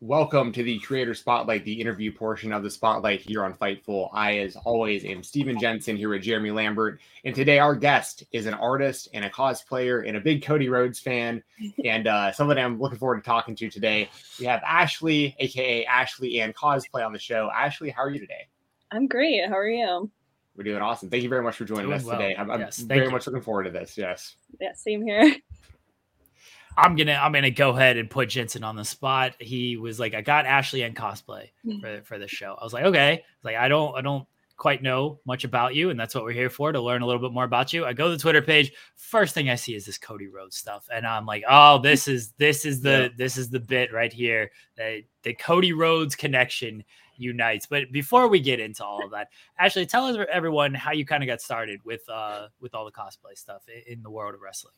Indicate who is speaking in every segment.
Speaker 1: Welcome to the Creator Spotlight, the interview portion of the Spotlight here on Fightful. I, as always, am Steven Jensen here with Jeremy Lambert. And today, our guest is an artist and a cosplayer and a big Cody Rhodes fan, and uh, somebody I'm looking forward to talking to today. We have Ashley, aka Ashley and Cosplay, on the show. Ashley, how are you today?
Speaker 2: I'm great. How are you?
Speaker 1: We're doing awesome. Thank you very much for joining
Speaker 3: Doing
Speaker 1: us
Speaker 3: well.
Speaker 1: today. I'm, I'm
Speaker 3: Yes,
Speaker 1: very
Speaker 3: you.
Speaker 1: much looking forward to this. Yes.
Speaker 2: Yeah, same here.
Speaker 3: I'm gonna I'm gonna go ahead and put Jensen on the spot. He was like, I got Ashley and cosplay
Speaker 2: Mm.
Speaker 3: for for the show. I was like, okay. I was like, I don't I don't quite know much about you, and that's what we're here for to learn a little bit more about you. I go to the Twitter page. First thing I see is this Cody Rhodes stuff, and I'm like, oh, this is this is the
Speaker 1: Yeah.
Speaker 3: this is the bit right here. The the Cody Rhodes connection unites. But before we get into all of that, Ashley, tell us everyone how you kind of got started with uh with all the cosplay stuff in the world of wrestling.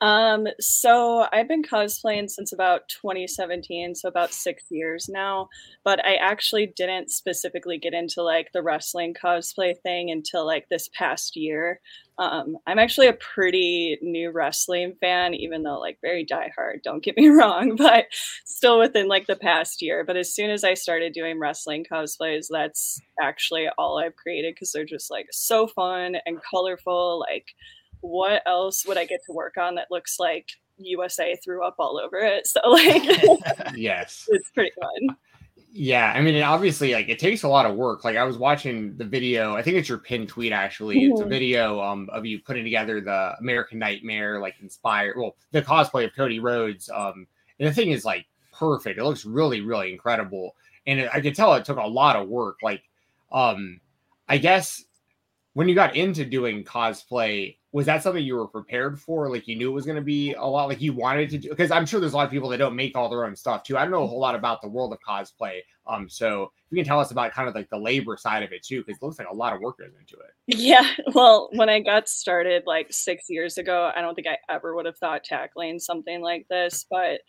Speaker 2: Um, so I've been cosplaying since about 2017, so about six years now. But I actually didn't specifically get into like the wrestling cosplay thing until like this past year. Um, I'm actually a pretty new wrestling fan, even though like very diehard, don't get me wrong, but still within like the past year. But as soon as I started doing wrestling cosplays, that's actually all I've created because they're just like so fun and colorful. Like, what else would I get to work on that looks like USA threw up all over it? So like
Speaker 1: Yes.
Speaker 2: it's pretty fun.
Speaker 1: Yeah, I mean, it obviously, like it takes a lot of work. Like I was watching the video. I think it's your pinned tweet. Actually, it's a
Speaker 2: Mhm.
Speaker 1: video um of you putting together the American Nightmare, like inspired. Well, the cosplay of Cody Rhodes. Um, and the thing is like perfect. It looks really, really incredible. And it, I could tell it took a lot of work. Like, um, I guess when you got into doing cosplay, was that something you were prepared for? Like you knew it was going to be a lot, like you wanted to do? Because I'm sure there's a lot of people that don't make all their own stuff too. I don't know a whole lot about the world of cosplay. Um, so if you can tell us about kind of like the labor side of it too, because it looks like a lot of work goes into it.
Speaker 2: Yeah, well, when I got started like six years ago, I don't think I ever would have thought tackling something like this, but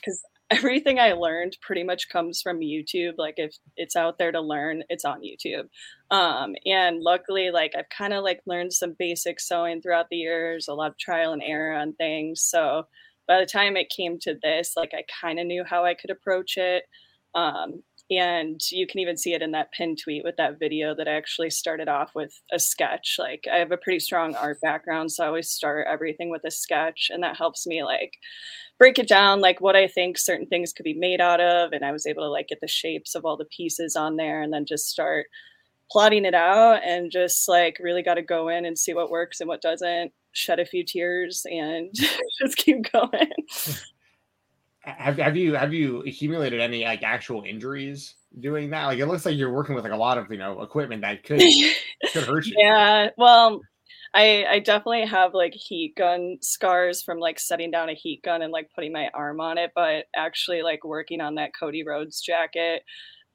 Speaker 2: because everything I learned pretty much comes from YouTube. Like if it's out there to learn, it's on YouTube. Um, and luckily, like I've kind of like learned some basic sewing throughout the years, a lot of trial and error on things. So by the time it came to this, like I kind of knew how I could approach it. Um, and you can even see it in that pin tweet with that video that I actually started off with a sketch. Like I have a pretty strong art background, so I always start everything with a sketch, and that helps me like break it down like what I think certain things could be made out of, and I was able to like get the shapes of all the pieces on there, and then just start plotting it out, and just like really got to go in and see what works and what doesn't. Shed a few tears and just keep going.
Speaker 1: Have, have you have you accumulated any like actual injuries doing that? Like it looks like you're working with like a lot of you know equipment that could could hurt you.
Speaker 2: Yeah, well, I I definitely have like heat gun scars from like setting down a heat gun and like putting my arm on it, but actually like working on that Cody Rhodes jacket,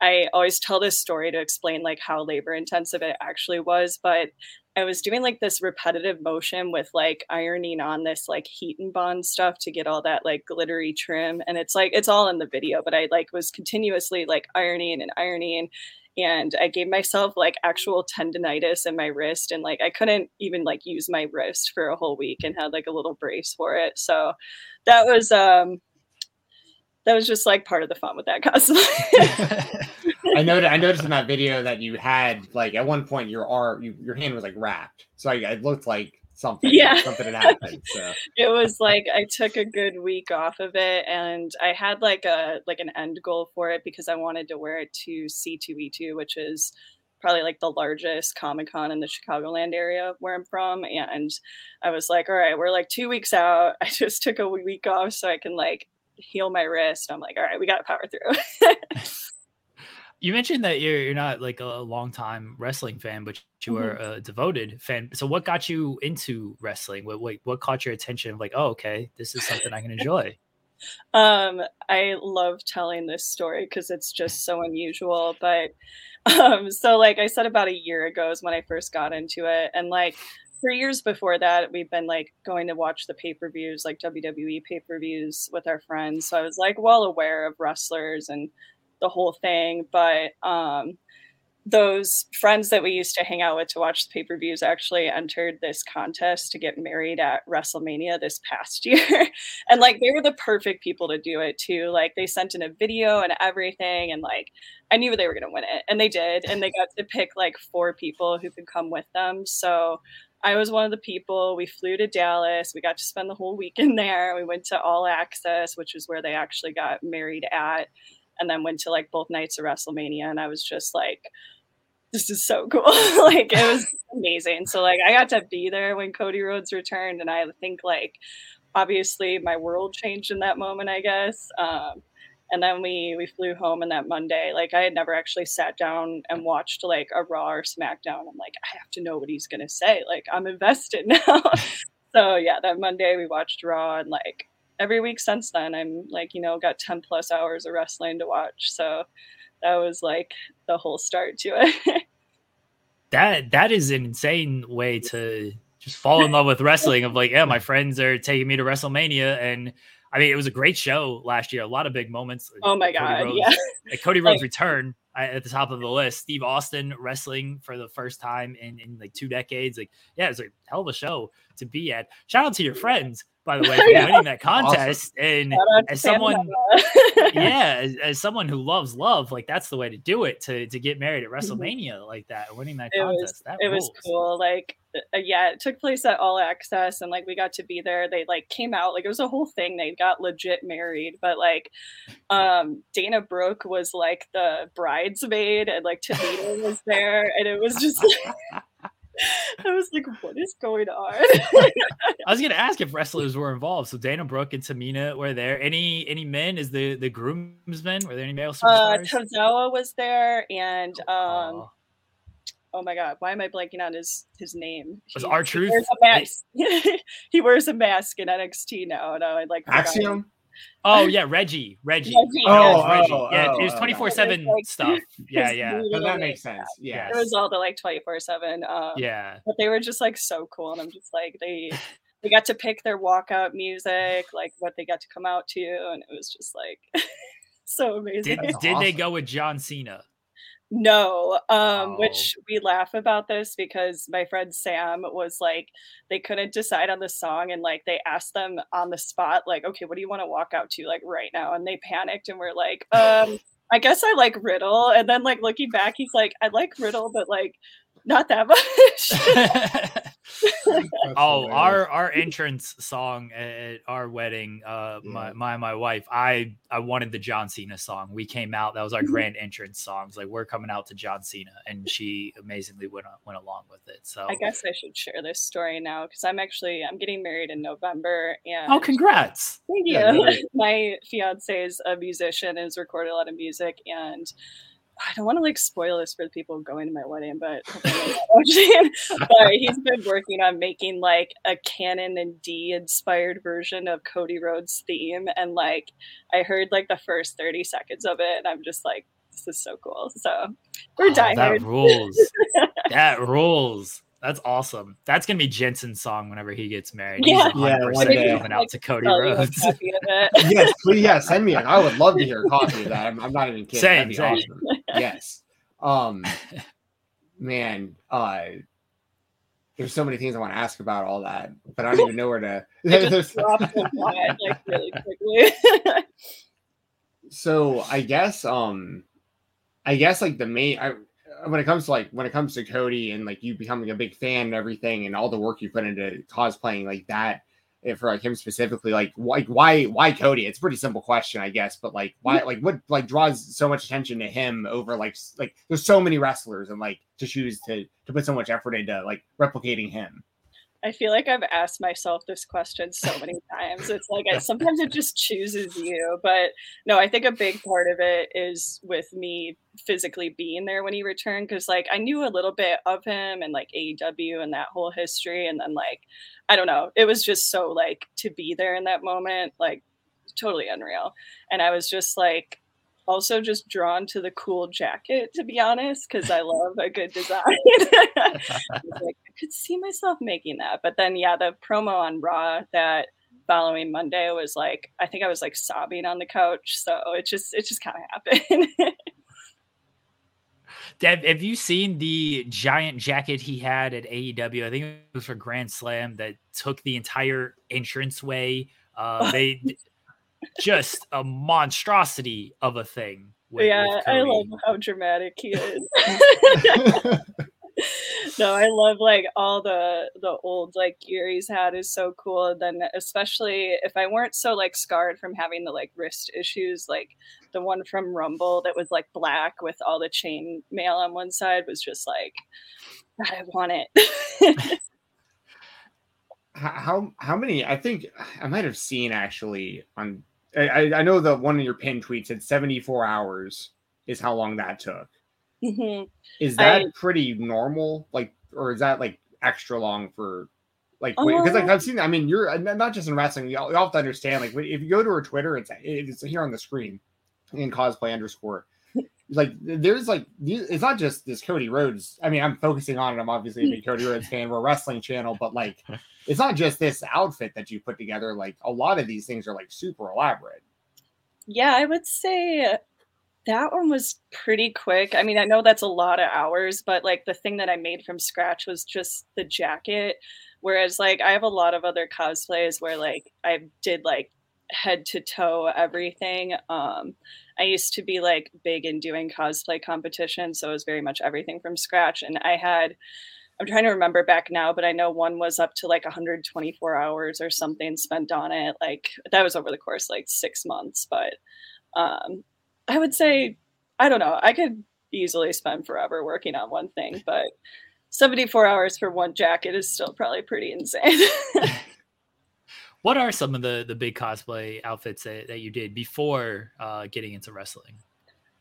Speaker 2: I always tell this story to explain like how labor intensive it actually was, but I was doing like this repetitive motion with like ironing on this like heat and bond stuff to get all that like glittery trim and it's like it's all in the video, but I like was continuously like ironing and ironing and I gave myself like actual tendonitis in my wrist and like I couldn't even like use my wrist for a whole week and had like a little brace for it. So that was um that was just like part of the fun with that cosplay.
Speaker 1: I noticed. I noticed in that video that you had like at one point your arm, you, your hand was like wrapped, so I, it looked like something.
Speaker 2: Yeah.
Speaker 1: something had happened. So
Speaker 2: it was like I took a good week off of it and I had like a like an end goal for it because I wanted to wear it to C2E2 which is probably like the largest Comic Con in the Chicagoland area where I'm from and I was like all right we're like 2 weeks out I just took a week off so I can like heal my wrist I'm like all right we got to power through
Speaker 3: You mentioned that you're you're not like a long time wrestling fan, but you are a devoted fan. So, what got you into wrestling? What, what what caught your attention? Like, oh, okay, this is something I can enjoy.
Speaker 2: Um, I love telling this story because it's just so unusual. But um, so like I said, about a year ago is when I first got into it, and like for years before that, we've been like going to watch the pay per views, like WWE pay per views, with our friends. So I was like well aware of wrestlers and the whole thing, but um those friends that we used to hang out with to watch the pay per views actually entered this contest to get married at WrestleMania this past year. and like they were the perfect people to do it too. Like they sent in a video and everything. And like I knew they were going to win it. And they did. And they got to pick like four people who could come with them. So I was one of the people. We flew to Dallas. We got to spend the whole weekend there. We went to All Access, which is where they actually got married at. And then went to like both nights of WrestleMania. And I was just like, this is so cool. like it was amazing. So like I got to be there when Cody Rhodes returned, and I think like obviously my world changed in that moment, I guess. Um, and then we we flew home and that Monday, like I had never actually sat down and watched like a Raw or SmackDown. I'm like, I have to know what he's gonna say. Like I'm invested now. so yeah, that Monday we watched Raw and like every week since then, I'm like, you know, got 10 plus hours of wrestling to watch. So that was like the whole start to it.
Speaker 3: that that is an insane way to just fall in love with wrestling. Of like, yeah, my friends are taking me to WrestleMania, and I mean, it was a great show last year. A lot of big moments.
Speaker 2: Oh my Cody god,
Speaker 3: Rhodes,
Speaker 2: yeah.
Speaker 3: Uh, Cody Rhodes' like, return uh, at the top of the list. Steve Austin wrestling for the first time in in like two decades. Like, yeah, it was a hell of a show to be at. Shout out to your friends by the way, for winning that contest. Awesome. And as someone, yeah, as, as, someone who loves love, like that's the way to do it to to get married at mm-hmm. WrestleMania mm-hmm. like that, winning that
Speaker 2: it
Speaker 3: contest.
Speaker 2: Was,
Speaker 3: that
Speaker 2: it rules. was cool. Like, uh, yeah, it took place at All Access, and like we got to be there. They like came out like it was a whole thing. They got legit married, but like, um, Dana Brooke was like the bridesmaid, and like Tamina was there, and it was just. I was like, what is going on?
Speaker 3: I was gonna ask if wrestlers were involved. So Dana Brooke and Tamina were there. Any any men? Is the the groomsmen? Were there any male uh,
Speaker 2: superstars? Uh, Tozawa was there, and um, oh. oh. my god, why am I blanking on his his name?
Speaker 3: Was R-Truth?
Speaker 2: He wears a mask. he wears a mask in NXT now, and I like
Speaker 1: Axiom.
Speaker 3: Oh yeah, Reggie, Reggie.
Speaker 1: Reggie. Oh,
Speaker 3: Reggie. Oh, yeah, oh, it was twenty four seven stuff. Yeah, yeah.
Speaker 1: So that makes sense. Yeah,
Speaker 2: it was all the like twenty four seven. Um,
Speaker 3: yeah,
Speaker 2: but they were just like so cool, and I'm just like they they got to pick their walkout music, like what they got to come out to, and it was just like so amazing.
Speaker 3: Did, did they go with John Cena?
Speaker 2: No, um, oh. which we laugh about this because my friend Sam was like, they couldn't decide on the song, and like they asked them on the spot, like, okay, what do you want to walk out to, like right now? And they panicked and were like, um, I guess I like Riddle. And then like looking back, he's like, I like Riddle, but like not that much.
Speaker 3: oh, hilarious. our our entrance song at our wedding, uh, yeah. my my my wife, I I wanted the John Cena song. We came out. That was our grand entrance songs. Like we're coming out to John Cena, and she amazingly went went along with it. So
Speaker 2: I guess I should share this story now because I'm actually I'm getting married in November. And
Speaker 3: oh, congrats!
Speaker 2: Thank you. Yeah, my fiance is a musician and has recorded a lot of music and I don't want to like spoil this for the people going to my wedding, but but he's been working on making like a canon and D inspired version of Cody Rhodes' theme, and like I heard like the first thirty seconds of it, and I'm just like, this is so cool. So we're oh, dying.
Speaker 3: That rules. that rules. That's awesome. That's gonna be Jensen's song whenever he gets married.
Speaker 2: Yeah,
Speaker 3: yeah one day. coming out to Cody Rhodes.
Speaker 1: yes, please, yeah, send me. it. I would love to hear a copy of that. I'm, I'm not even kidding.
Speaker 3: Same, same. Awesome.
Speaker 1: Yes. Um, man, uh, there's so many things I want to ask about all that, but I don't even know where to. like really quickly. so I guess, um, I guess like the main. I, when it comes to like when it comes to Cody and like you becoming a big fan and everything and all the work you put into cosplaying like that eh, for like him specifically like like why why Cody? It's a pretty simple question I guess but like why like what like draws so much attention to him over like like there's so many wrestlers and like to choose to to put so much effort into like replicating him
Speaker 2: I feel like I've asked myself this question so many times. It's like I, sometimes it just chooses you. But no, I think a big part of it is with me physically being there when he returned because like I knew a little bit of him and like AEW and that whole history. And then like, I don't know, it was just so like to be there in that moment, like totally unreal. And I was just like, also just drawn to the cool jacket, to be honest, because I love a good design. like, I could see myself making that. But then, yeah, the promo on Raw that following Monday was like, I think I was like sobbing on the couch. So it just, it just kind of happened.
Speaker 3: Deb, have you seen the giant jacket he had at AEW? I think it was for Grand Slam that took the entire entranceway. Uh, they just a monstrosity of a thing.
Speaker 2: With, yeah, with I love how dramatic he is. no, I love like all the the old like gear he's had is so cool. And then especially if I weren't so like scarred from having the like wrist issues, like the one from Rumble that was like black with all the chain mail on one side was just like, I want it.
Speaker 1: how how many? I think I might have seen actually on. I, I know the one of your pin tweets said 74 hours is how long that took. Mm-hmm. Is that I, pretty normal? Like, or is that like extra long for like because like uh I've seen I mean you're not just in wrestling you, all have to understand like if you go to her Twitter it's it's here on the screen in cosplay underscore like there's like it's not just this Cody Rhodes I mean I'm focusing on it I'm obviously a big Cody Rhodes fan we're a wrestling channel but like it's not just this outfit that you put together like a lot of these things are like super elaborate
Speaker 2: yeah I would say that one was pretty quick. I mean, I know that's a lot of hours, but like the thing that I made from scratch was just the jacket. Whereas like I have a lot of other cosplays where like I did like head to toe everything. Um I used to be like big in doing cosplay competitions, so it was very much everything from scratch. And I had I'm trying to remember back now, but I know one was up to like 124 hours or something spent on it. Like that was over the course like six months, but um I would say, I don't know, I could easily spend forever working on one thing, but 74 hours for one jacket is still probably pretty insane.
Speaker 3: what are some of the the big cosplay outfits that, that you did before uh, getting into wrestling?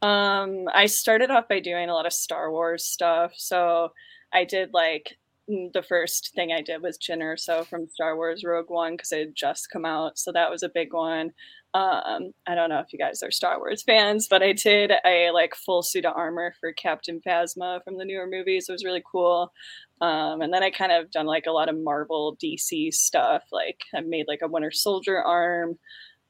Speaker 2: Um, I started off by doing a lot of Star Wars stuff. So I did like the first thing I did was Jyn Erso from Star Wars Rogue One because it had just come out. So that was a big one. Um, I don't know if you guys are Star Wars fans, but I did a like full suit of armor for Captain Phasma from the newer movies. It was really cool. Um, and then I kind of done like a lot of Marvel DC stuff. Like I made like a Winter Soldier arm.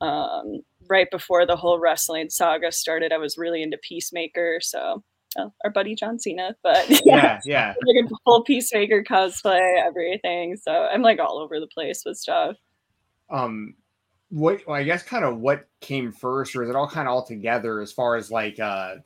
Speaker 2: Um, right before the whole wrestling saga started, I was really into Peacemaker. So well, our buddy John Cena, but
Speaker 1: yeah, yeah,
Speaker 2: like a full Peacemaker cosplay, everything. So I'm like all over the place with stuff.
Speaker 1: Um, what well, I guess kind of what came first, or is it all kind of all together as far as like uh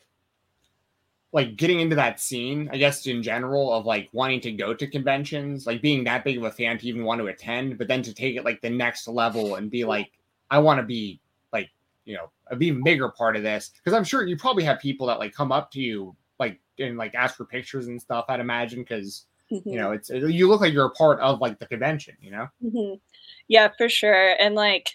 Speaker 1: like getting into that scene, I guess in general of like wanting to go to conventions, like being that big of a fan to even want to attend, but then to take it like the next level and be like, I want to be like, you know, a even bigger part of this. Because I'm sure you probably have people that like come up to you like and like ask for pictures and stuff, I'd imagine, because mm-hmm. you know, it's you look like you're a part of like the convention, you know?
Speaker 2: Mm-hmm. Yeah, for sure. And like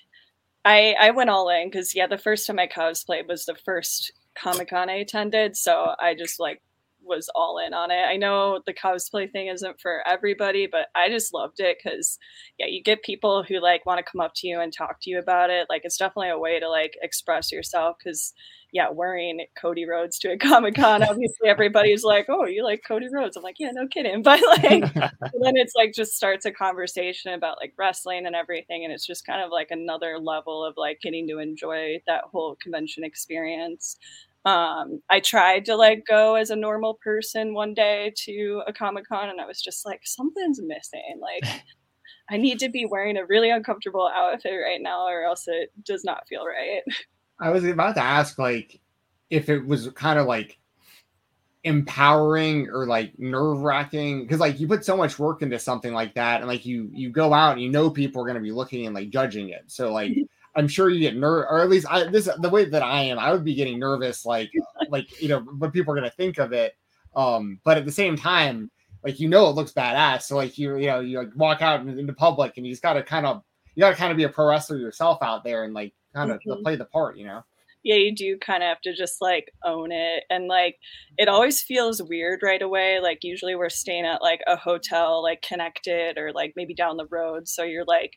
Speaker 2: I I went all in because yeah, the first time I cosplayed was the first Comic Con I attended, so I just like was all in on it. I know the cosplay thing isn't for everybody, but I just loved it because yeah, you get people who like want to come up to you and talk to you about it. Like it's definitely a way to like express yourself because yeah, wearing Cody Rhodes to a Comic Con, obviously everybody's like, "Oh, you like Cody Rhodes?" I'm like, "Yeah, no kidding." But like, then it's like just starts a conversation about like wrestling and everything, and it's just kind of like another level of like getting to enjoy that whole convention experience. Um, I tried to like go as a normal person one day to a Comic Con, and I was just like, something's missing. Like, I need to be wearing a really uncomfortable outfit right now, or else it does not feel right.
Speaker 1: I was about to ask, like, if it was kind of like empowering or like nerve wracking because like you put so much work into something like that and like you you go out and you know people are going to be looking and like judging it so like i'm sure you get nervous, or at least i this the way that i am i would be getting nervous like like you know what people are going to think of it um but at the same time like you know it looks badass so like you you know you like walk out into public and you just got to kind of you got to kind of be a pro wrestler yourself out there and like kind of mm-hmm. play the part, you know?
Speaker 2: Yeah, you do kind of have to just like own it. And like it always feels weird right away. Like usually we're staying at like a hotel, like connected or like maybe down the road. So you're like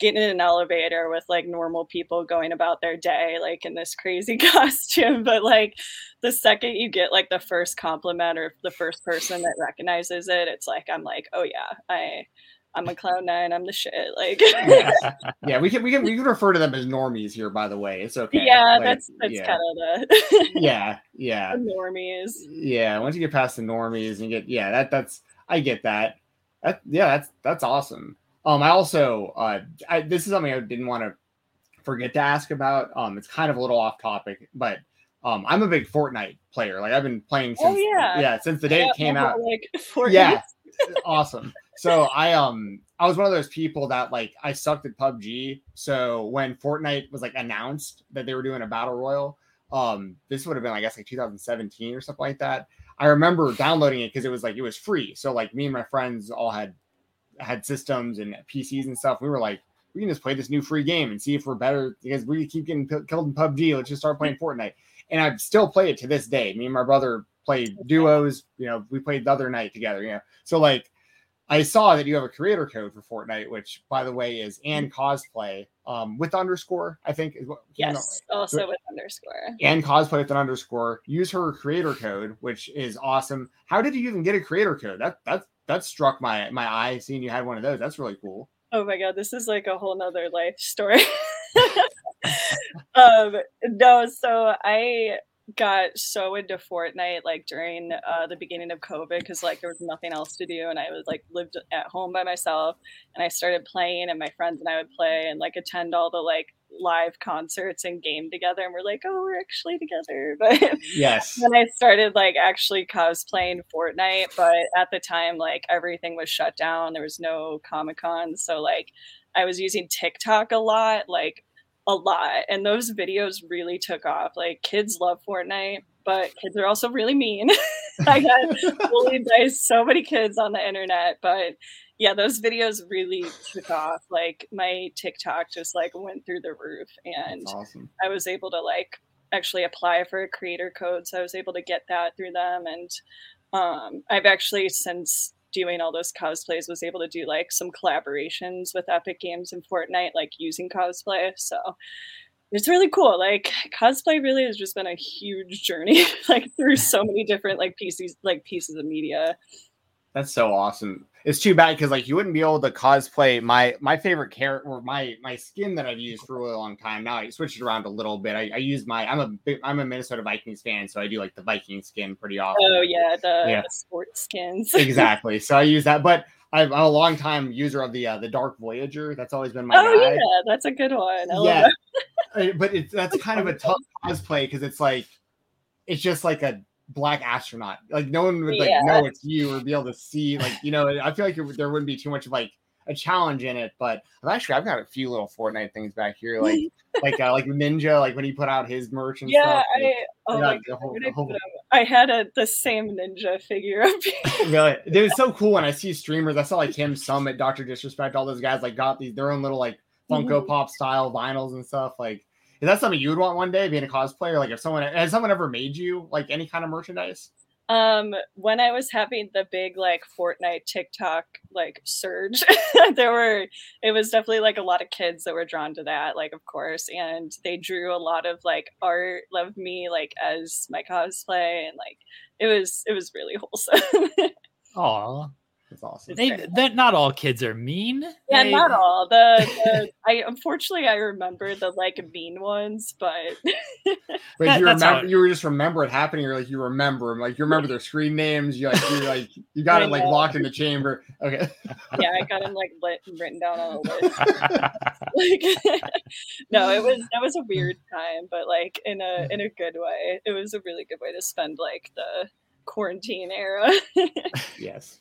Speaker 2: getting in an elevator with like normal people going about their day like in this crazy costume but like the second you get like the first compliment or the first person that recognizes it it's like i'm like oh yeah i I'm a cloud nine. I'm the shit. Like,
Speaker 1: yeah. yeah, we can we can we can refer to them as normies here. By the way, it's okay.
Speaker 2: Yeah,
Speaker 1: Like,
Speaker 2: that's that's
Speaker 1: yeah.
Speaker 2: kind of the
Speaker 1: yeah, yeah,
Speaker 2: the normies.
Speaker 1: yeah. Once you get past the normies and get yeah, that that's I get that. That yeah, that's that's awesome. Um, I also uh, I, this is something I didn't want to forget to ask about. Um, it's kind of a little off topic, but um, I'm a big Fortnite player. Like I've been playing
Speaker 2: Oh,
Speaker 1: since
Speaker 2: yeah.
Speaker 1: yeah since the day
Speaker 2: Yeah,
Speaker 1: it came out.
Speaker 2: Like, Fortnite.
Speaker 1: yeah awesome so i um i was one of those people that like i sucked at pubg so when fortnite was like announced that they were doing a battle royal um this would have been i guess like 2017 or something like that i remember downloading it because it was like it was free so like me and my friends all had had systems and pcs and stuff we were like we can just play this new free game and see if we're better because we keep getting p- killed in pubg let's just start playing fortnite and i still play it to this day me and my brother played duos you know we played the other night together you know so like I saw that you have a creator code for Fortnite, which by the way is and cosplay um with underscore, I think is what you know,
Speaker 2: Yes. Also with underscore.
Speaker 1: and cosplay with an underscore. Use her creator code, which is awesome. How did you even get a creator code? That that that struck my my eye seeing you had one of those. That's really cool.
Speaker 2: Oh my god, this is like a whole nother life story. um no, so I got so into Fortnite like during uh, the beginning of COVID because like there was nothing else to do and I was like lived at home by myself and I started playing and my friends and I would play and like attend all the like live concerts and game together and we're like, oh, we're actually together. But
Speaker 1: Yes.
Speaker 2: when I started like actually cosplaying Fortnite, but at the time like everything was shut down. There was no Comic Con, so like I was using TikTok a lot, like a lot, and those videos really took off. Like kids love Fortnite, but kids are also really mean. I got bullied by so many kids on the internet, but yeah, those videos really took off. Like my TikTok just like went through the roof, and
Speaker 1: awesome.
Speaker 2: I was able to like actually apply for a creator code, so I was able to get that through them. And um, I've actually since doing all those cosplays was able to do like some collaborations with Epic Games and Fortnite, like using cosplay. So it's really cool. Like cosplay really has just been a huge journey, like through so many different like pieces, like pieces of media.
Speaker 1: That's so awesome. It's too bad because like you wouldn't be able to cosplay my my favorite character or my my skin that I've used for a really long time. Now I switched it around a little bit. I, I use my I'm a big I'm a Minnesota Vikings fan, so I do like the Viking skin pretty often.
Speaker 2: Oh yeah, the,
Speaker 1: Yeah.
Speaker 2: the sports skins.
Speaker 1: exactly. So I use that, but I'm a long time user of the uh, the Dark Voyager. That's always been my
Speaker 2: oh
Speaker 1: guy.
Speaker 2: yeah, that's a good one. I
Speaker 1: Yeah. Uh, but it's that's kind of a tough cosplay because it's like it's just like a black astronaut. Like no one would like
Speaker 2: Yeah.
Speaker 1: know it's you or be able to see. Like you know, I feel like it, there wouldn't be too much of like a challenge in it. But I've actually I've got a few little Fortnite things back here, like like uh, like Ninja, like when he put out his merch and
Speaker 2: Yeah,
Speaker 1: stuff. like,
Speaker 2: I oh
Speaker 1: I
Speaker 2: my
Speaker 1: whole-
Speaker 2: I
Speaker 1: whole-
Speaker 2: I had a the same ninja figure up here.
Speaker 1: really, it was so cool when I see streamers. I saw like him, Summit, Doctor Disrespect, all those guys like got these their own little like Funko
Speaker 2: Mhm.
Speaker 1: Pop style vinyls and stuff. Like, is that something you would want one day, being a cosplayer? Like, if someone has someone ever made you like any kind of merchandise?
Speaker 2: Um, when I was having the big like Fortnite TikTok like surge, there were it was definitely like a lot of kids that were drawn to that, like of course, and they drew a lot of like art of me like as my cosplay, and like it was it was really wholesome.
Speaker 3: Aw.
Speaker 1: That's awesome.
Speaker 3: They that not all kids are mean.
Speaker 2: yeah,
Speaker 3: They-
Speaker 2: not all the, the I unfortunately I remember the like mean ones, but
Speaker 1: But
Speaker 3: That-
Speaker 1: you remember,
Speaker 3: it-
Speaker 1: you just remember it happening. You're like, you remember them, like you remember their screen names. You like, you like, you got it like locked in the chamber. Okay,
Speaker 2: yeah, I got them like lit and written down on a list. like no it was that was a weird time but like in a in a good way it was a really good way to spend like the quarantine era
Speaker 1: yes.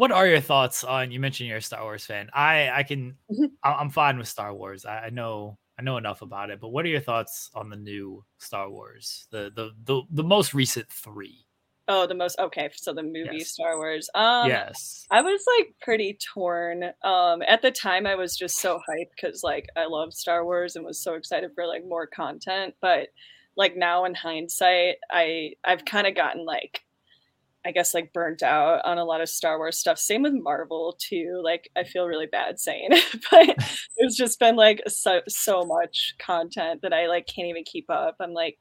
Speaker 3: What are your thoughts on? You mentioned you're a Star Wars fan. I I can
Speaker 2: Mhm.
Speaker 3: I- I'm fine with Star Wars. I, I know I know enough about it. But what are your thoughts on the new Star Wars? The the the, the most recent three.
Speaker 2: oh the most okay so the movie
Speaker 3: Yes.
Speaker 2: star wars um
Speaker 3: yes.
Speaker 2: i was like pretty torn um at the time i was just so hyped because like i love star wars and was so excited for like more content but like now in hindsight i i've kind of gotten like I guess like burnt out on a lot of Star Wars stuff. Same with Marvel too. Like I feel really bad saying it, but it's just been like so so much content that I like can't even keep up. I'm like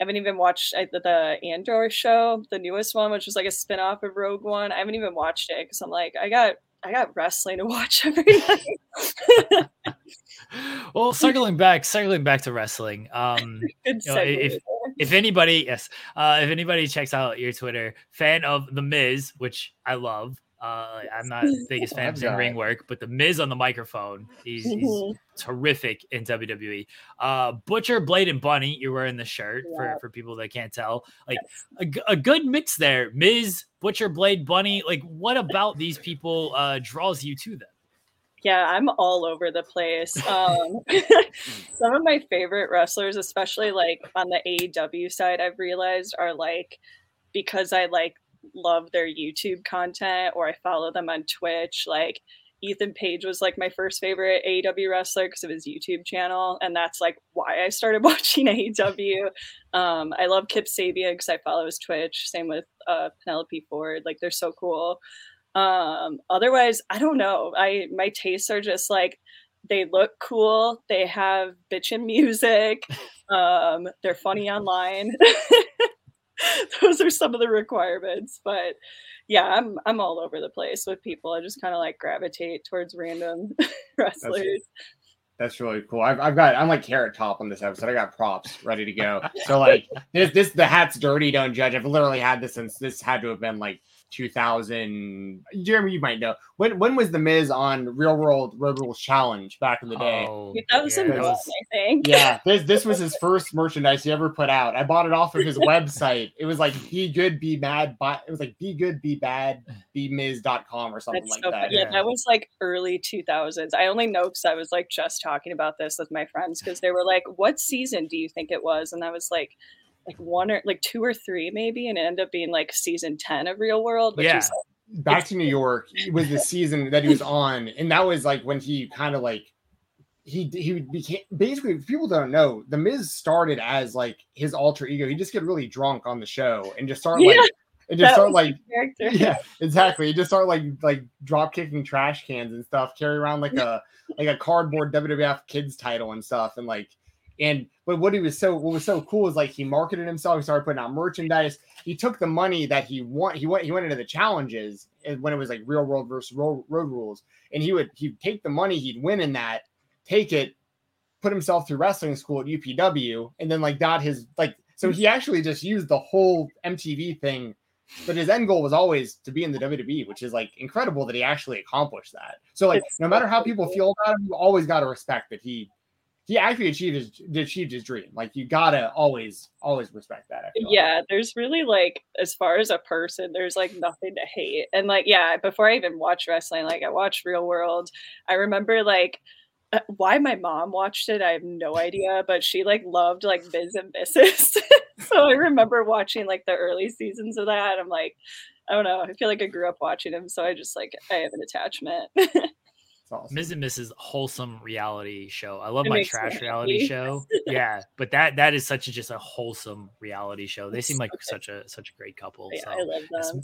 Speaker 2: I haven't even watched the, the Andor show, the newest one, which was like a spin-off of Rogue One. I haven't even watched it because I'm like, I got I got wrestling to watch every night.
Speaker 3: well, circling back, circling back to wrestling. Um, you know, if, if anybody, yes, uh, if anybody checks out your Twitter, fan of the Miz, which I love. Uh, I'm not the biggest fan of his ring work, but the Miz on the microphone, he's, he's mm-hmm. terrific in WWE. Uh, Butcher, Blade, and Bunny, you're wearing the shirt yeah. for, for people that can't tell. Like yes. a, a good mix there. Miz, Butcher, Blade, Bunny. Like, what about these people uh, draws you to them?
Speaker 2: Yeah, I'm all over the place. Um, some of my favorite wrestlers, especially like on the AEW side, I've realized are like because I like love their YouTube content or I follow them on Twitch. Like Ethan Page was like my first favorite AEW wrestler because of his YouTube channel, and that's like why I started watching AEW. Um, I love Kip Sabian because I follow his Twitch. Same with uh, Penelope Ford; like they're so cool. Um, otherwise, I don't know. I my tastes are just like they look cool. They have bitchin' music. Um, they're funny online. Those are some of the requirements, but yeah, I'm I'm all over the place with people. I just kind of like gravitate towards random wrestlers.
Speaker 1: That's, that's really cool. I've, I've got I'm like carrot top on this episode. I got props ready to go. So like this this the hat's dirty. Don't judge. I've literally had this since this had to have been like 2000. Jeremy, you might know when when was the Miz on Real World Road Rules Challenge back in the day?
Speaker 2: Oh, 2001, yeah, was, I think.
Speaker 1: Yeah, this this was his first merchandise he ever put out. I bought it off of his website. It was like be good, be mad, but it was like be good, be bad, be Miz.com or something That's like so that.
Speaker 2: Yeah, yeah, that was like early 2000s. I only know because I was like just talking about this with my friends because they were like, "What season do you think it was?" And I was like like one or like two or three maybe, and it ended up being like season ten of Real World. Which
Speaker 1: yeah.
Speaker 2: Is,
Speaker 1: like, Back to New York was the season that he was on, and that was like when he kind of like he he became basically people don't know the Miz started as like his alter ego. He just get really drunk on the show and just start like yeah, and just start like yeah exactly. He just start like like drop kicking trash cans and stuff. Carry around like a like a cardboard WWF kids title and stuff and like and but what he was so what was so cool is like he marketed himself. He started putting out merchandise. He took the money that he won. He went he went into the challenges when it was like real world versus road, road rules, and he would he'd take the money he'd win in that, take it, put himself through wrestling school at UPW, and then like got his like so he actually just used the whole MTV thing but his end goal was always to be in the WWE, which is like incredible that he actually accomplished that. So like no matter how people feel about him, you always got to respect that he he actually achieved his achieved his dream. Like you gotta always always respect that.
Speaker 2: Yeah, like. there's really like as far as a person, there's like nothing to hate. And like yeah, before I even watched wrestling, like I watched Real World. I remember like uh, why my mom watched it, I have no idea, but she like loved like Miz and Mrs. so I remember watching like the early seasons of that. I'm like, I don't know. I feel like I grew up watching him, so I just like I have an attachment.
Speaker 3: awesome. Miz and Mrs. wholesome reality show. I love it my trash reality show. yeah, but that that is such a just a wholesome reality show. They seem like such a such a great couple.
Speaker 2: Yeah, so I love them.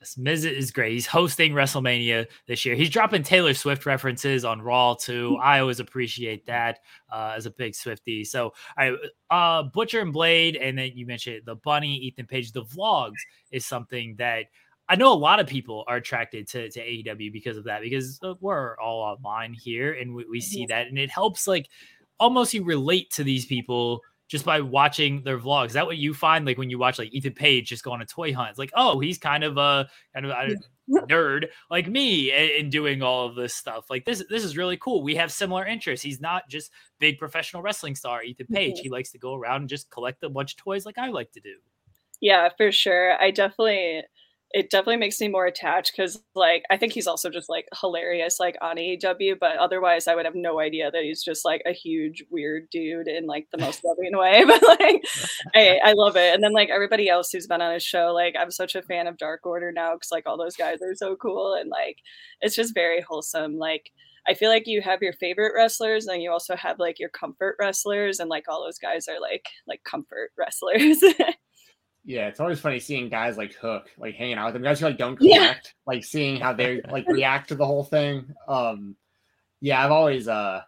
Speaker 3: Yes, Miz is great. He's hosting WrestleMania this year. He's dropping Taylor Swift references on Raw too. I always appreciate that uh, as a big Swifty. So I uh, Butcher and Blade, and then you mentioned the Bunny, Ethan Page. The vlogs is something that I know a lot of people are attracted to, to AEW because of that, because uh, we're all online here and we, we see that. And it helps, like, almost you relate to these people just by watching their vlogs. Is that what you find? Like, when you watch, like, Ethan Page just go on a toy hunt, it's like, oh, he's kind of a kind of a nerd like me in doing all of this stuff. Like, this, this is really cool. We have similar interests. He's not just big professional wrestling star, Ethan Page. Mm-hmm. He likes to go around and just collect a bunch of toys like I like to do.
Speaker 2: Yeah, for sure. I definitely it definitely makes me more attached because like I think he's also just like hilarious like on AEW, but otherwise I would have no idea that he's just like a huge weird dude in like the most loving way. But like I, I love it. And then like everybody else who's been on his show, like I'm such a fan of Dark Order now because like all those guys are so cool and like it's just very wholesome. Like I feel like you have your favorite wrestlers and you also have like your comfort wrestlers and like all those guys are like like comfort wrestlers.
Speaker 1: Yeah, it's always funny seeing guys like Hook like hanging out with them. Guys who like don't connect, yeah. like seeing how they like react to the whole thing. Um, yeah, I've always uh,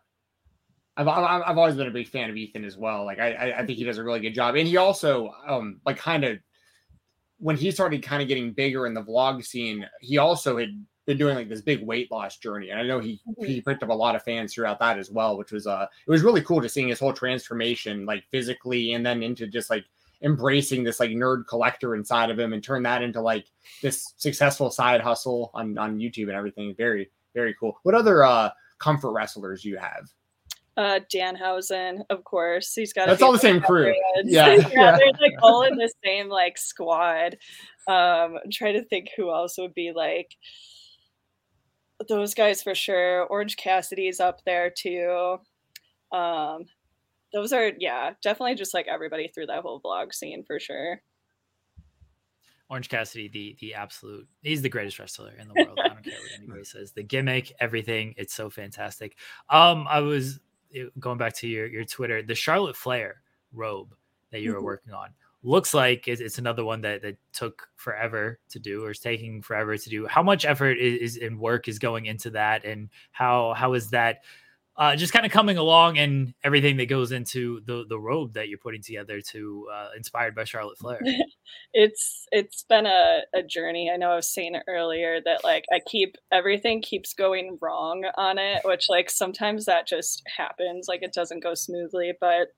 Speaker 1: I've I've always been a big fan of Ethan as well. Like I I think he does a really good job, and he also um like kind of when he started kind of getting bigger in the vlog scene, he also had been doing like this big weight loss journey, and I know he
Speaker 2: Mhm.
Speaker 1: he picked up a lot of fans throughout that as well, which was uh it was really cool to seeing his whole transformation, like physically, and then into just like embracing this like nerd collector inside of him and turn that into like this successful side hustle on on YouTube and everything. Very very cool. What other uh comfort wrestlers do you have?
Speaker 2: Uh, Danhausen, of course. He's got.
Speaker 1: That's all the same crew.
Speaker 2: Yeah,
Speaker 1: Yeah.
Speaker 2: yeah, they're like all in the same like squad. Um, I'm trying to think who else would be like those guys for sure. Orange Cassidy's up there too. Um, those are yeah, definitely just like everybody through that whole vlog scene for sure.
Speaker 3: Orange Cassidy, the the absolute, he's the greatest wrestler in the world. I don't care what anybody says. The gimmick, everything, it's so fantastic. Um, I was uh, going back to your your Twitter, the Charlotte Flair robe that you were
Speaker 2: Mhm.
Speaker 3: working on looks like it's, it's another one that that took forever to do or is taking forever to do. How much effort is, is and work is going into that, and how how is that? Uh, just kind of coming along and everything that goes into the the robe that you're putting together to uh, inspired by Charlotte Flair.
Speaker 2: it's it's been a, a journey. I know I was saying earlier that like I keep everything keeps going wrong on it, which like sometimes that just happens, like it doesn't go smoothly. But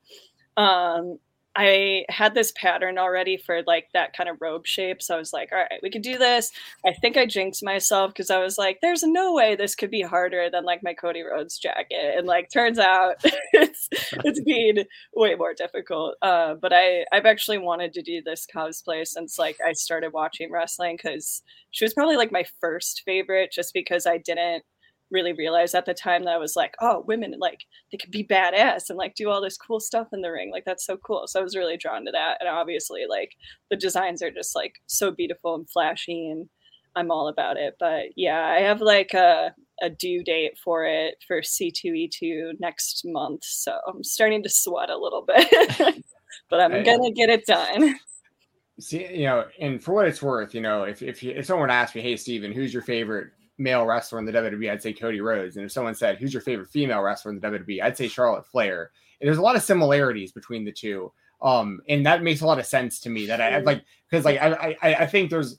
Speaker 2: um I had this pattern already for like that kind of robe shape. So I was like, all right, we could do this. I think I jinxed myself because I was like, there's no way this could be harder than like my Cody Rhodes jacket. And like turns out it's it's being way more difficult. Uh, but I I've actually wanted to do this cosplay since like I started watching wrestling because she was probably like my first favorite just because I didn't really realize at the time that I was like, oh, women like they could be badass and like do all this cool stuff in the ring. Like that's so cool. So I was really drawn to that. And obviously like the designs are just like so beautiful and flashy and I'm all about it. But yeah, I have like a a due date for it for C2E2 next month. So I'm starting to sweat a little bit. but I'm gonna get it done.
Speaker 1: See, you know, and for what it's worth, you know, if if, you, if someone asked me, "Hey, Steven, who's your favorite male wrestler in the WWE?" I'd say Cody Rhodes, and if someone said, "Who's your favorite female wrestler in the WWE?" I'd say Charlotte Flair. And there's a lot of similarities between the two, um, and that makes a lot of sense to me. That I, I like because like I, I I think there's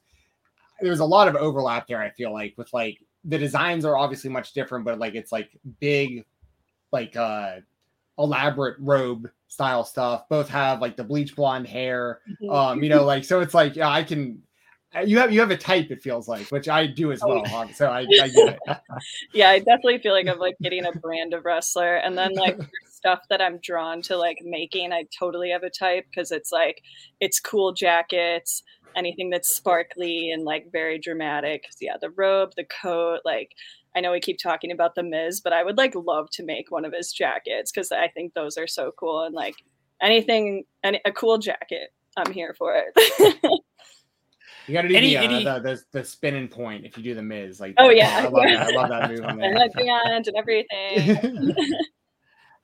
Speaker 1: there's a lot of overlap there. I feel like with like the designs are obviously much different, but like it's like big, like uh elaborate robe style stuff. Both have like the bleach blonde hair um you know like so it's like yeah i can you have you have a type it feels like which i do as
Speaker 2: Oh,
Speaker 1: well Hog, so i, I get it
Speaker 2: yeah, I definitely feel like I'm like getting a brand of wrestler. And then like stuff that I'm drawn to like making, I totally have a type because it's like it's cool jackets, anything that's sparkly and like very dramatic. yeah, the robe, the coat, like I know we keep talking about the Miz, but I would like love to make one of his jackets because I think those are so cool and like anything any a cool jacket, I'm here for it.
Speaker 1: you gotta do
Speaker 3: Any-
Speaker 1: the, uh,
Speaker 3: any-
Speaker 1: the, the the spinning point if you do the miz like
Speaker 2: Oh, yeah.
Speaker 1: i love that i love that move on
Speaker 2: and
Speaker 1: there
Speaker 2: at the end and everything.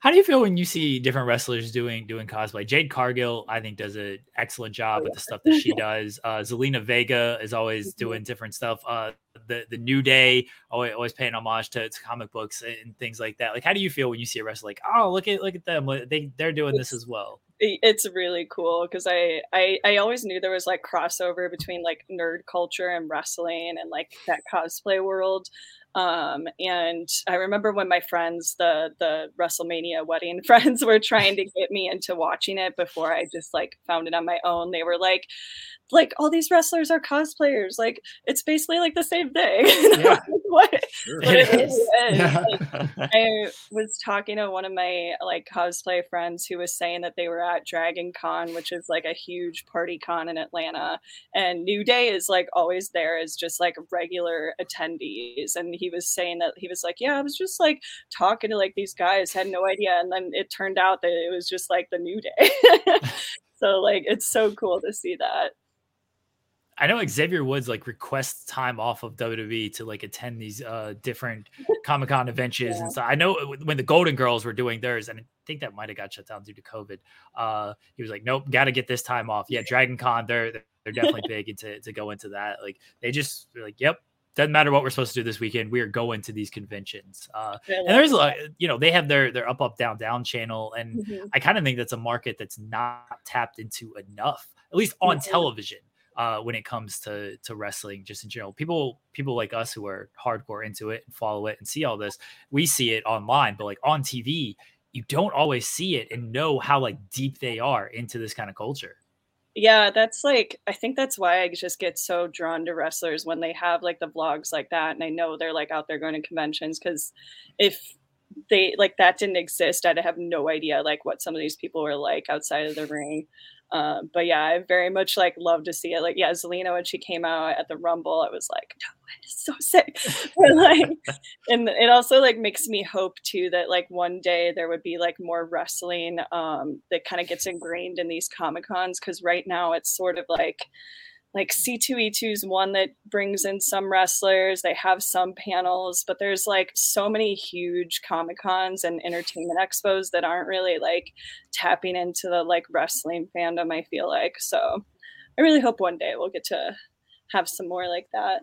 Speaker 3: How do you feel when you see different wrestlers doing doing cosplay? Jade Cargill, I think, does an excellent job
Speaker 2: Oh,
Speaker 3: with the stuff that she does. Uh, Zelina Vega is always
Speaker 2: Mhm.
Speaker 3: doing different stuff. Uh, the the New Day always, always paying homage to, to comic books and things like that. Like, how do you feel when you see a wrestler like, oh, look at look at them, they they're doing this as well?
Speaker 2: It- it's really cool because I, I I always knew there was like crossover between like nerd culture and wrestling and like that cosplay world. Um, and I remember when my friends, the the WrestleMania wedding friends, were trying to get me into watching it before I just like found it on my own. They were like, like all these wrestlers are cosplayers. Like it's basically like the same thing.
Speaker 1: Yeah.
Speaker 2: what?
Speaker 1: Sure.
Speaker 2: But it
Speaker 3: It
Speaker 2: is.
Speaker 3: is.
Speaker 2: Like, I was talking to one of my like cosplay friends who was saying that they were at Dragon Con, which is like a huge party con in Atlanta, and New Day is like always there as just like regular attendees. And he was saying that he was like, Yeah, I was just like talking to like these guys, had no idea. And then it turned out that it was just like the New Day. so like it's so cool to see that.
Speaker 3: I know Xavier Woods like requests time off of WWE to like attend these uh different Comic Con adventures
Speaker 2: Yeah.
Speaker 3: and stuff. I know when the Golden Girls were doing theirs, and I think that might have got shut down due to COVID. Uh, he was like, "Nope, got to get this time off." Yeah, Dragon Con, they're they're definitely big into to go into that. Like they just like, "Yep, doesn't matter what we're supposed to do this weekend, we are going to these conventions." Uh, and there's like you know they have their their up up down down channel, and
Speaker 2: Mhm.
Speaker 3: I kind of think that's a market that's not tapped into enough, at least on
Speaker 2: Mhm.
Speaker 3: television. Uh, when it comes to to wrestling, just in general. People people like us who are hardcore into it and follow it and see all this, we see it online, but like on TV, you don't always see it and know how like deep they are into this kind of culture.
Speaker 2: Yeah, that's like I think that's why I just get so drawn to wrestlers when they have like the vlogs like that and I know they're like out there going to conventions cuz if they like that didn't exist, I'd have no idea like what some of these people were like outside of the ring. Um, but yeah, I very much like love to see it. Like, yeah, Zelina when she came out at the Rumble, I was like, no, it's so sick. but like, and it also like makes me hope too that like one day there would be like more wrestling um, that kind of gets ingrained in these comic cons because right now it's sort of like like C2E2 is one that brings in some wrestlers. They have some panels, but there's like so many huge Comic Cons and entertainment expos that aren't really like tapping into the like wrestling fandom, I feel like. So I really hope one day we'll get to have some more like that.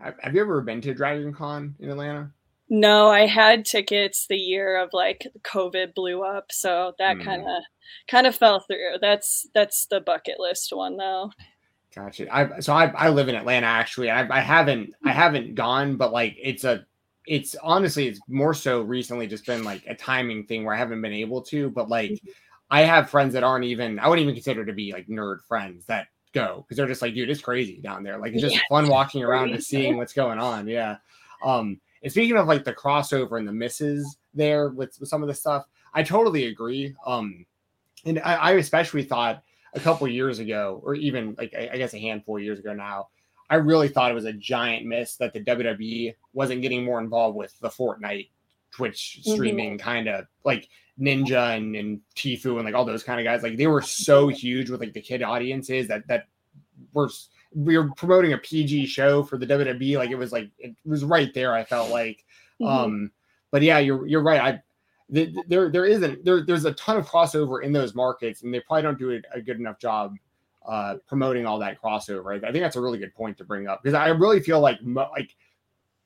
Speaker 1: Have you ever been to Dragon Con in Atlanta?
Speaker 2: No, I had tickets the year of like COVID blew up, so that kind of kind of fell through. That's that's the bucket list one though.
Speaker 1: Gotcha. I so I, I live in Atlanta actually. I, I haven't I haven't gone, but like it's a it's honestly it's more so recently just been like a timing thing where I haven't been able to. But like mm-hmm. I have friends that aren't even I wouldn't even consider to be like nerd friends that go because they're just like, dude, it's crazy down there. Like it's just yeah. fun walking around and seeing what's going on. Yeah. Um and speaking of like the crossover and the misses there with, with some of the stuff, I totally agree. Um and I, I especially thought a couple years ago, or even like I guess a handful of years ago now, I really thought it was a giant miss that the WWE wasn't getting more involved with the Fortnite Twitch mm-hmm. streaming mm-hmm. kind of like Ninja and, and Tfue and like all those kind of guys. Like they were so huge with like the kid audiences that that were we were promoting a PG show for the WWE. Like it was like it was right there. I felt like, mm-hmm. um, but yeah, you're you're right. I there there isn't there, there's a ton of crossover in those markets and they probably don't do a, good enough job uh, promoting all that crossover. I think that's a really good point to bring up because i really feel like mo- like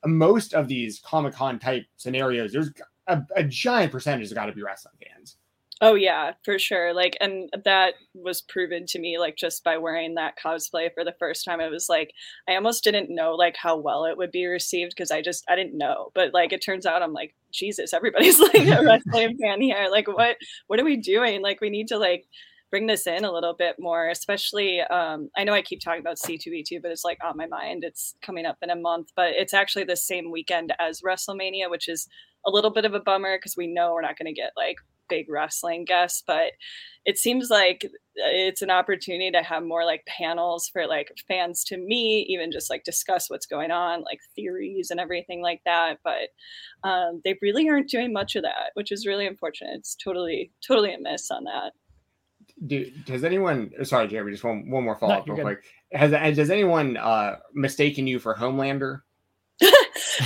Speaker 1: most of these comic-con type scenarios there's a, a giant percentage has got to be wrestling fans
Speaker 2: Oh yeah, for sure. Like and that was proven to me like just by wearing that cosplay for the first time. It was like I almost didn't know like how well it would be received because I just I didn't know. But like it turns out I'm like, Jesus, everybody's like a wrestling fan here. Like what what are we doing? Like we need to like bring this in a little bit more, especially um I know I keep talking about C2E2, but it's like on my mind. It's coming up in a month, but it's actually the same weekend as WrestleMania, which is a little bit of a bummer because we know we're not going to get like big wrestling guests, but it seems like it's an opportunity to have more like panels for like fans to meet, even just like discuss what's going on, like theories and everything like that. But um, they really aren't doing much of that, which is really unfortunate. It's totally, totally a miss on that.
Speaker 1: Do, has anyone? Sorry, Jeremy. Just one one more follow up no, real quick. Has has anyone uh, mistaken you for Homelander?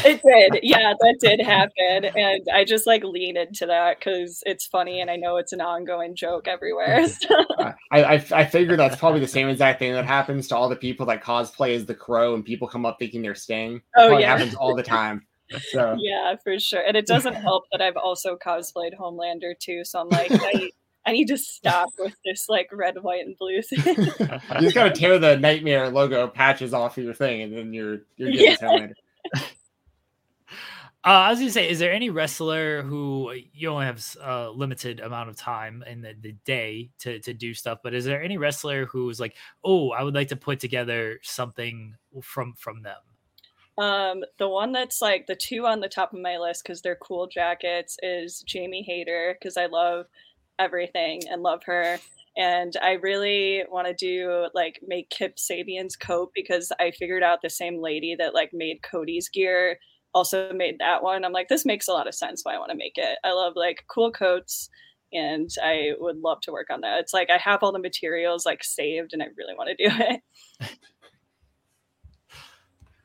Speaker 2: It did. Yeah, that did happen. And I just like lean into that because it's funny and I know it's an ongoing joke everywhere. So.
Speaker 1: I, I, I figure that's probably the same exact thing that happens to all the people that cosplay as the crow and people come up thinking they're Sting. Oh, yeah. happens all the time. So
Speaker 2: yeah, for sure. And it doesn't help that I've also cosplayed Homelander too. So I'm like, I, I need to stop with this like red, white, and blue thing.
Speaker 1: you just gotta tear the nightmare logo patches off of your thing, and then you're you're getting yeah. Homelander.
Speaker 3: Uh, I was gonna say, is there any wrestler who you only have a limited amount of time in the, the day to, to do stuff, but is there any wrestler who's like, oh, I would like to put together something from from them?
Speaker 2: Um, the one that's like the two on the top of my list because they're cool jackets is Jamie Hayter because I love everything and love her. And I really want to do like make Kip Sabian's coat because I figured out the same lady that like made Cody's gear also made that one. I'm like, this makes a lot of sense why I want to make it. I love like cool coats and I would love to work on that. It's like I have all the materials like saved and I really want to do it.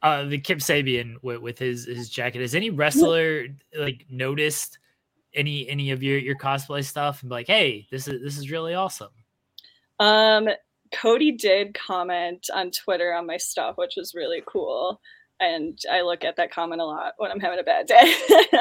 Speaker 3: uh the Kip Sabian with, with his his jacket. Has any wrestler like noticed any any of your your cosplay stuff and be like, hey, this is this is really awesome?
Speaker 2: Um Cody did comment on Twitter on my stuff, which was really cool and I look at that comment a lot when I'm having a bad day.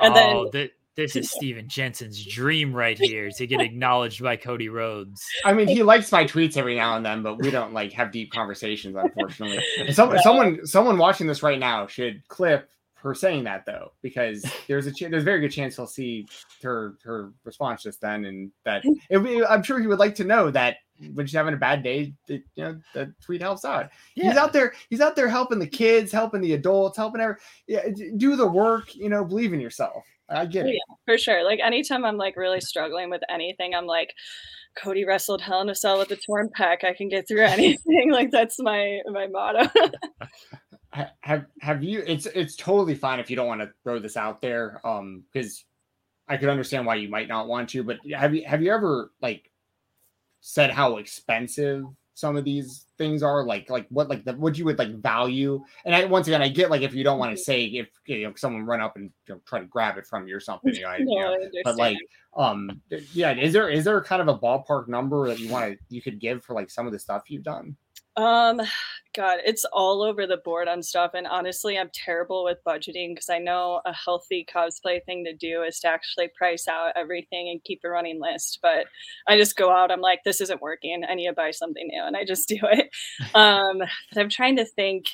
Speaker 2: and oh,
Speaker 3: then This is Steven Jensen's dream right here to get acknowledged by Cody Rhodes.
Speaker 1: I mean, he likes my tweets every now and then, but we don't like have deep conversations, unfortunately. Some, someone, someone watching this right now should clip her saying that though, because there's a ch- there's a very good chance he'll see her her response just then, and that it, I'm sure he would like to know that when she's having a bad day, that, you know, the tweet helps out. Yeah. He's out there, he's out there helping the kids, helping the adults, helping every yeah, do the work, you know, believe in yourself. I get oh, it. Yeah,
Speaker 2: for sure. Like anytime I'm like really struggling with anything, I'm like, Cody wrestled Hell in a Cell with a torn pec. I can get through anything. like that's my my motto.
Speaker 1: have have you? It's it's totally fine if you don't want to throw this out there, um, because I could understand why you might not want to. But have you have you ever like said how expensive some of these things are like like what like the what you would like value. And i once again i get like if you don't want to mm-hmm. say if you know someone run up and you know, try to grab it from you or something you know, no, you know, but like um yeah is there is there kind of a ballpark number that you want to you could give for like some of the stuff you've done
Speaker 2: um, God, it's all over the board on stuff. And honestly, I'm terrible with budgeting because I know a healthy cosplay thing to do is to actually price out everything and keep a running list. But I just go out, I'm like, this isn't working. I need to buy something new. And I just do it. Um, but I'm trying to think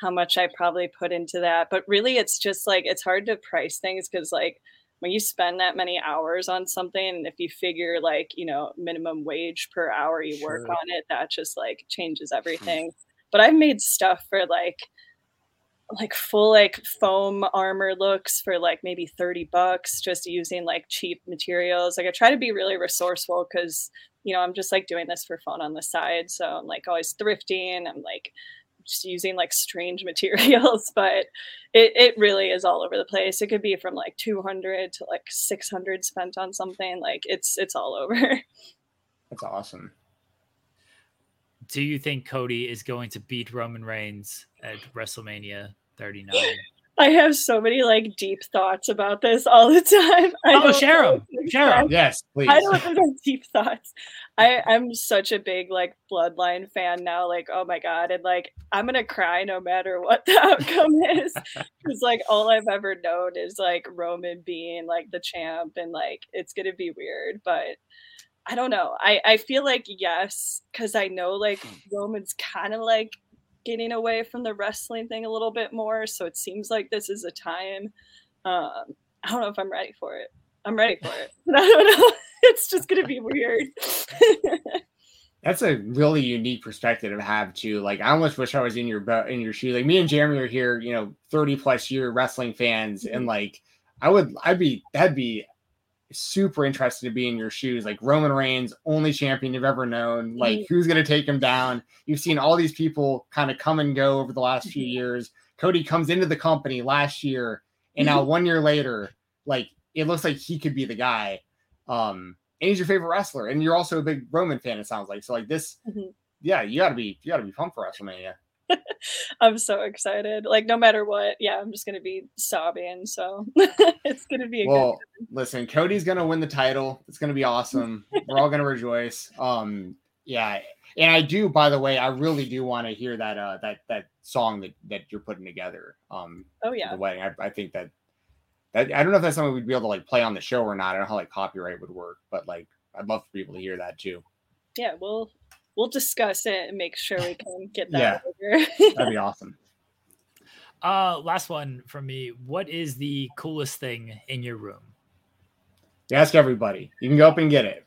Speaker 2: how much I probably put into that. But really, it's just like, it's hard to price things because, like, when you spend that many hours on something and if you figure like you know minimum wage per hour you work on it that just like changes hmm. everything. But i've made stuff for like like full like foam armor looks for like maybe 30 bucks just using like cheap materials. Like i try to be really resourceful because you know i'm just like doing this for fun on the side. So i'm like always thrifting. I'm like just using like strange materials, but it, it really is all over the place. It could be from like 200 to like 600 spent on something. Like it's, it's all over.
Speaker 1: That's awesome.
Speaker 3: Do you think Cody is going to beat Roman Reigns at WrestleMania 39?
Speaker 2: I have so many like deep thoughts about this all the time. I
Speaker 3: oh, share them. Share them.
Speaker 1: Yes, please.
Speaker 2: I don't have deep thoughts. I I'm such a big like bloodline fan now. Like, oh my god, and like I'm gonna cry no matter what the outcome is, because like all I've ever known is like Roman being like the champ, and like it's gonna be weird, but. I don't know. I, I feel like yes, because I know like hmm. Roman's kind of like getting away from the wrestling thing a little bit more. So it seems like this is a time. Um, I don't know if I'm ready for it. I'm ready for it. I don't know. It's just gonna be weird.
Speaker 1: That's a really unique perspective to have too. Like I almost wish I was in your in your shoes. Like me and Jeremy are here, you know, 30 plus year wrestling fans, mm-hmm. and like I would I'd be that'd be super interested to be in your shoes. Like Roman Reigns, only champion you've ever known. Like who's going to take him down? You've seen all these people kind of come and go over the last few mm-hmm. years. Cody comes into the company last year, and now one year later, like it looks like he could be the guy. Um, and he's your favorite wrestler, and you're also a big Roman fan. It sounds like so. Like this, mm-hmm. yeah, you got to be you got to be pumped for WrestleMania.
Speaker 2: I'm so excited. Like no matter what, yeah, I'm just gonna be sobbing. So it's gonna be
Speaker 1: well. listen, Cody's gonna win the title. It's gonna be awesome. We're all gonna rejoice. Um, yeah, and I do. By the way, I really do want to hear that uh that that song that that you're putting together. Um,
Speaker 2: oh yeah,
Speaker 1: the wedding. I, I think that that I don't know if that's something we'd be able to like play on the show or not. I don't know how like copyright would work, but like I'd love for people to hear that too.
Speaker 2: Yeah, we'll we'll discuss it and make sure we can get that
Speaker 1: yeah, that'd be awesome.
Speaker 3: Uh, last one from me. What is the coolest thing in your room?
Speaker 1: You ask everybody. You can go up and get it.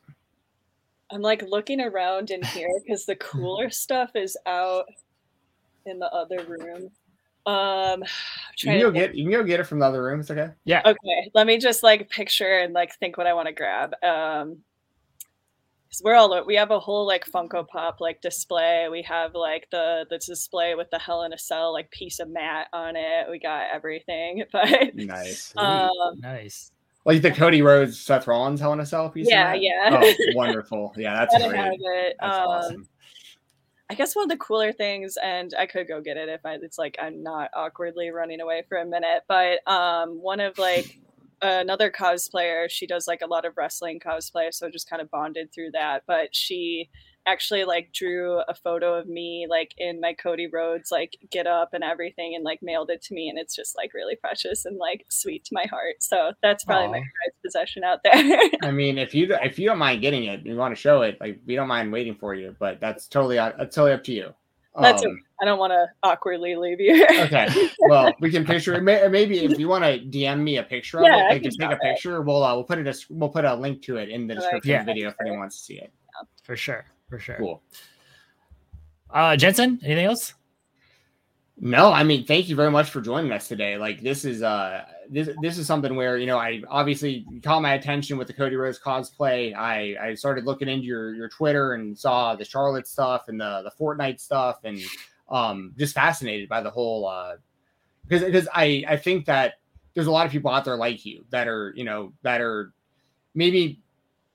Speaker 2: I'm like looking around in here because the cooler stuff is out in the other room. Um,
Speaker 1: you can go get you can go get it from the other room. It's okay.
Speaker 3: Yeah.
Speaker 2: Okay. Let me just like picture and like think what I want to grab. Um, because we're all we have a whole like Funko Pop like display. We have like the the display with the Hell in a Cell like piece of mat on it. We got everything. But
Speaker 1: nice,
Speaker 2: um,
Speaker 3: nice.
Speaker 1: Like the Cody Rhodes Seth Rollins Hell in a Cell piece.
Speaker 2: Yeah, yeah.
Speaker 1: Oh, wonderful. Yeah, that's great. Have
Speaker 2: it. That's um, awesome. I guess one of the cooler things, and I could go get it if I, it's like I'm not awkwardly running away for a minute, but um, one of like another cosplayer. She does like a lot of wrestling cosplay, so just kind of bonded through that. But she actually like drew a photo of me like in my Cody Rhodes like get up and everything and like mailed it to me and it's just like really precious and like sweet to my heart. So that's probably Aww. my prized possession out there.
Speaker 1: I mean, if you if you don't mind getting it, you want to show it, like we don't mind waiting for you, but that's totally uh, that's totally up to you.
Speaker 2: That's um, I don't want to awkwardly leave you.
Speaker 1: okay. Well, we can picture it. Maybe if you want to DM me a picture of yeah, it, like just take a picture. We'll uh, we'll put it a, we'll put a link to it in the description of the video if anyone wants to see it.
Speaker 3: For sure for sure.
Speaker 1: Cool.
Speaker 3: Uh, Jensen, anything else?
Speaker 1: No, I mean, thank you very much for joining us today. Like this is uh this this is something where you know I obviously caught my attention with the Cody Rhodes cosplay. I I started looking into your your Twitter and saw the Charlotte stuff and the the Fortnite stuff and um just fascinated by the whole uh because because I I think that there's a lot of people out there like you that are you know that are maybe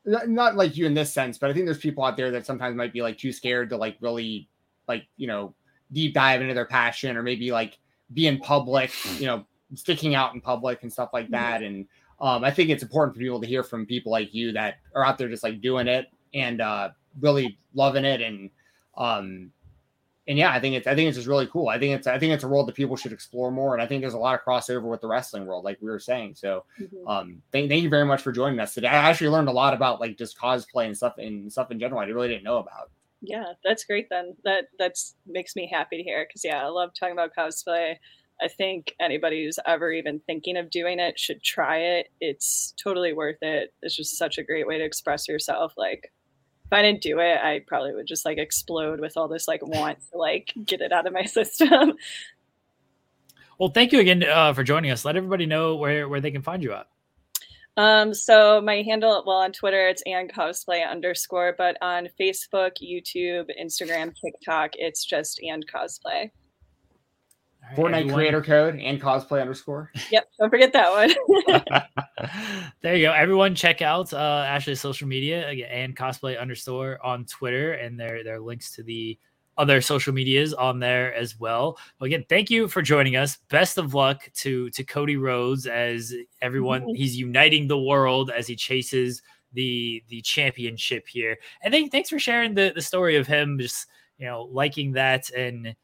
Speaker 1: not like you in this sense, but I think there's people out there that sometimes might be like too scared to like really like, you know, deep dive into their passion or maybe like be in public, you know, sticking out in public and stuff like that. And um, I think it's important for people to hear from people like you that are out there just like doing it and uh, really loving it and um, and yeah, I think it's I think it's just really cool. I think it's I think it's a world that people should explore more, and I think there's a lot of crossover with the wrestling world, like we were saying. So, mm-hmm. um, thank, thank you very much for joining us today. I actually learned a lot about like just cosplay and stuff and stuff in general. I really didn't know about.
Speaker 2: Yeah, that's great. Then that that's makes me happy to hear because yeah, I love talking about cosplay. I think anybody who's ever even thinking of doing it should try it. It's totally worth it. It's just such a great way to express yourself. Like if I didn't do it, I probably would just like explode with all this like want to like get it out of my system.
Speaker 3: Well, thank you again uh, for joining us. Let everybody know where where they can find you at.
Speaker 2: Um, so my handle, well, on Twitter, it's and cosplay underscore, but on Facebook, YouTube, Instagram, TikTok, it's just and cosplay.
Speaker 1: Right, Fortnite everyone. creator code and cosplay underscore.
Speaker 2: Yep, don't forget that
Speaker 3: one. there you go. Everyone, check out uh, Ashley's social media again, and cosplay underscore on Twitter, and there there are links to the other social medias on there as well. But again, thank you for joining us. Best of luck to to Cody Rhodes as everyone mm-hmm. he's uniting the world as he chases the the championship here. And then thanks for sharing the the story of him just you know liking that and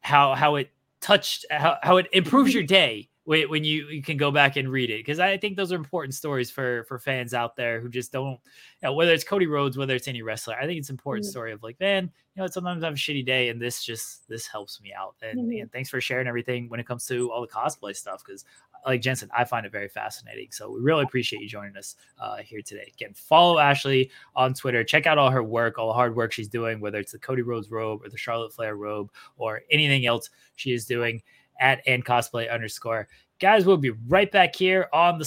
Speaker 3: how how it touched how, how it improves your day when, when you, you can go back and read it because I think those are important stories for for fans out there who just don't you know whether it's Cody Rhodes whether it's any wrestler I think it's an important mm-hmm. story of like man you know sometimes I have a shitty day and this just this helps me out and, mm-hmm. and thanks for sharing everything when it comes to all the cosplay stuff because like Jensen, I find it very fascinating. So we really appreciate you joining us uh, here today. Again, follow Ashley on Twitter. Check out all her work, all the hard work she's doing, whether it's the Cody Rhodes robe or the Charlotte Flair robe or anything else she is doing at and cosplay underscore. Guys, we'll be right back here on the